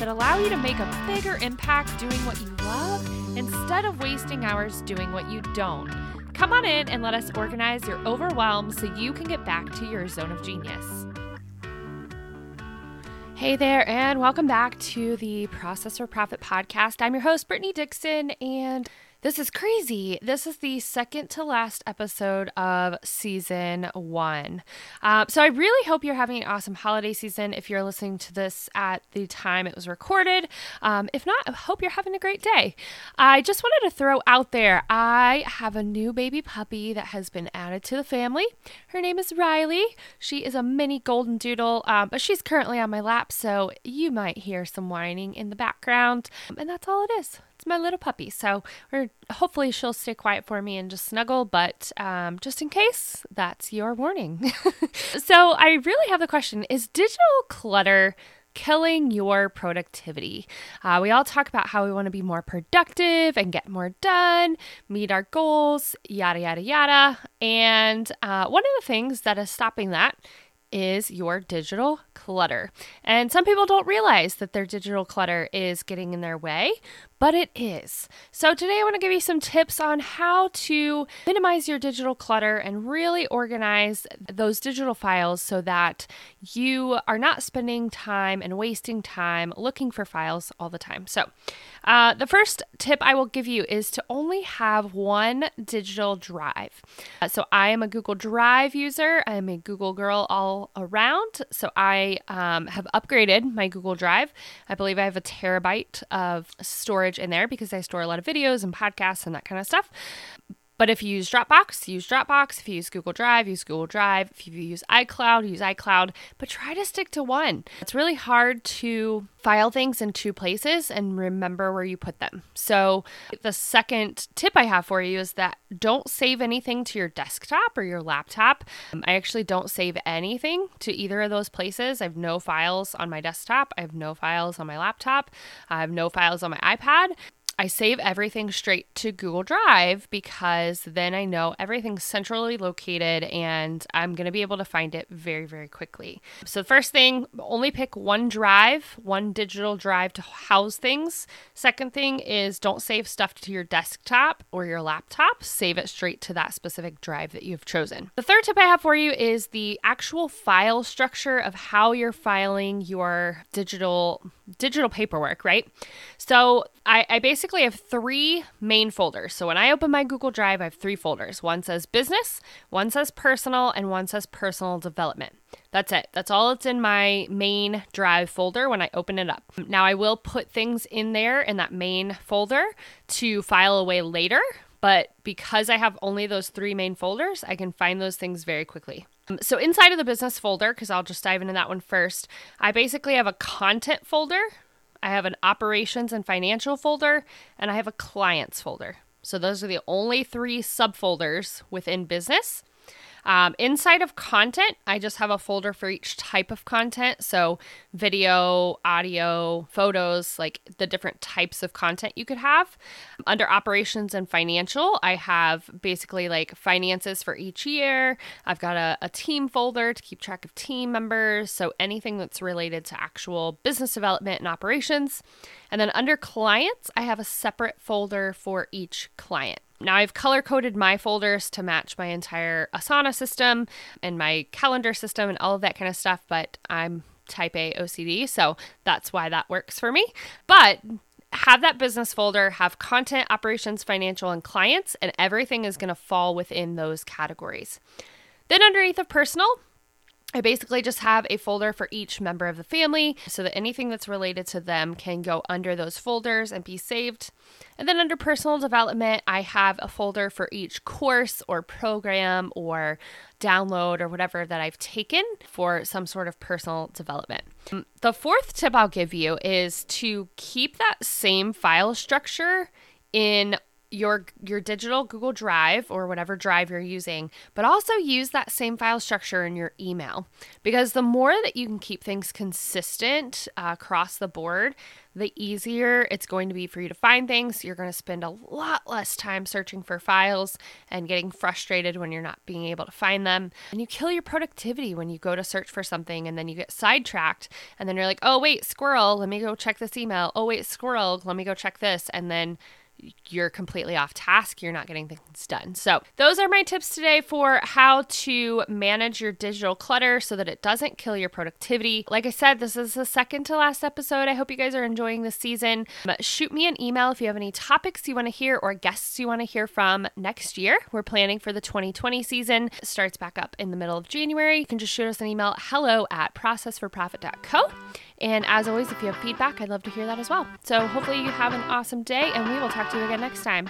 that allow you to make a bigger impact doing what you love instead of wasting hours doing what you don't. Come on in and let us organize your overwhelm so you can get back to your zone of genius. Hey there, and welcome back to the Process for Profit podcast. I'm your host, Brittany Dixon, and this is crazy. This is the second to last episode of season one. Um, so I really hope you're having an awesome holiday season if you're listening to this at the time it was recorded. Um, if not, I hope you're having a great day. I just wanted to throw out there I have a new baby puppy that has been added to the family. Her name is Riley. She is a mini golden doodle, um, but she's currently on my lap, so you might hear some whining in the background. And that's all it is it's my little puppy. So we're hopefully she'll stay quiet for me and just snuggle. But um, just in case, that's your warning. so I really have the question: Is digital clutter? killing your productivity. Uh, we all talk about how we want to be more productive and get more done, meet our goals, yada, yada, yada. And uh, one of the things that is stopping that is your digital clutter. And some people don't realize that their digital clutter is getting in their way, but it is. So, today I want to give you some tips on how to minimize your digital clutter and really organize those digital files so that you are not spending time and wasting time looking for files all the time. So, uh, the first tip I will give you is to only have one digital drive. Uh, so, I am a Google Drive user, I'm a Google girl all around. So, I um, have upgraded my Google Drive. I believe I have a terabyte of storage in there because I store a lot of videos and podcasts and that kind of stuff. But if you use Dropbox, use Dropbox. If you use Google Drive, use Google Drive. If you use iCloud, use iCloud. But try to stick to one. It's really hard to file things in two places and remember where you put them. So, the second tip I have for you is that don't save anything to your desktop or your laptop. Um, I actually don't save anything to either of those places. I have no files on my desktop, I have no files on my laptop, I have no files on my iPad. I save everything straight to Google Drive because then I know everything's centrally located and I'm going to be able to find it very, very quickly. So, first thing, only pick one drive, one digital drive to house things. Second thing is don't save stuff to your desktop or your laptop, save it straight to that specific drive that you've chosen. The third tip I have for you is the actual file structure of how you're filing your digital digital paperwork, right? So I, I, basically have three main folders. So when I open my Google Drive, I have three folders. One says business, one says personal, and one says personal development. That's it. That's all it's in my main drive folder when I open it up. Now I will put things in there in that main folder to file away later. But because I have only those three main folders, I can find those things very quickly. Um, so inside of the business folder, because I'll just dive into that one first, I basically have a content folder, I have an operations and financial folder, and I have a clients folder. So those are the only three subfolders within business. Um, inside of content, I just have a folder for each type of content. So, video, audio, photos, like the different types of content you could have. Under operations and financial, I have basically like finances for each year. I've got a, a team folder to keep track of team members. So, anything that's related to actual business development and operations. And then under clients, I have a separate folder for each client. Now I've color coded my folders to match my entire Asana system and my calendar system and all of that kind of stuff, but I'm type A OCD, so that's why that works for me. But have that business folder, have content, operations, financial, and clients, and everything is going to fall within those categories. Then underneath of personal, I basically just have a folder for each member of the family so that anything that's related to them can go under those folders and be saved. And then under personal development, I have a folder for each course or program or download or whatever that I've taken for some sort of personal development. The fourth tip I'll give you is to keep that same file structure in your your digital Google Drive or whatever drive you're using, but also use that same file structure in your email because the more that you can keep things consistent uh, across the board, the easier it's going to be for you to find things. You're going to spend a lot less time searching for files and getting frustrated when you're not being able to find them. And you kill your productivity when you go to search for something and then you get sidetracked and then you're like, "Oh, wait, squirrel, let me go check this email. Oh, wait, squirrel, let me go check this." And then you're completely off task, you're not getting things done. So, those are my tips today for how to manage your digital clutter so that it doesn't kill your productivity. Like I said, this is the second to last episode. I hope you guys are enjoying the season. But shoot me an email if you have any topics you want to hear or guests you want to hear from next year. We're planning for the 2020 season. It starts back up in the middle of January. You can just shoot us an email hello at processforprofit.co. And as always, if you have feedback, I'd love to hear that as well. So hopefully you have an awesome day, and we will talk to you again next time.